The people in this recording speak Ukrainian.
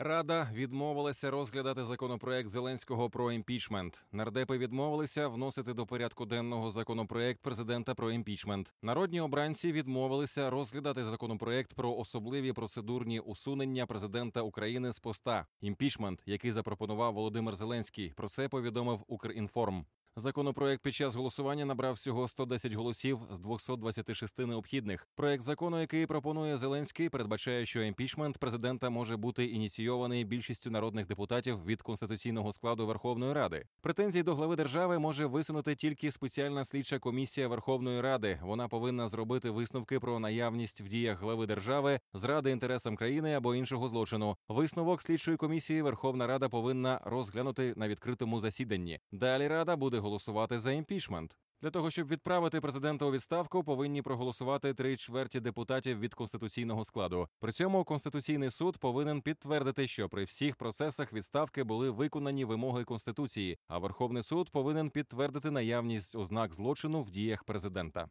Рада відмовилася розглядати законопроект Зеленського про імпічмент. Нардепи відмовилися вносити до порядку денного законопроект президента про імпічмент. Народні обранці відмовилися розглядати законопроект про особливі процедурні усунення президента України з поста. Імпічмент, який запропонував Володимир Зеленський. Про це повідомив Укрінформ. Законопроект під час голосування набрав всього 110 голосів з 226 необхідних. Проект закону, який пропонує Зеленський, передбачає, що імпічмент президента може бути ініційований більшістю народних депутатів від конституційного складу Верховної Ради. Претензії до глави держави може висунути тільки спеціальна слідча комісія Верховної Ради. Вона повинна зробити висновки про наявність в діях глави держави, зради інтересам країни або іншого злочину. Висновок слідчої комісії Верховна Рада повинна розглянути на відкритому засіданні. Далі рада буде голосувати за імпічмент. Для того щоб відправити президента у відставку, повинні проголосувати три чверті депутатів від конституційного складу. При цьому конституційний суд повинен підтвердити, що при всіх процесах відставки були виконані вимоги конституції, а Верховний суд повинен підтвердити наявність ознак злочину в діях президента.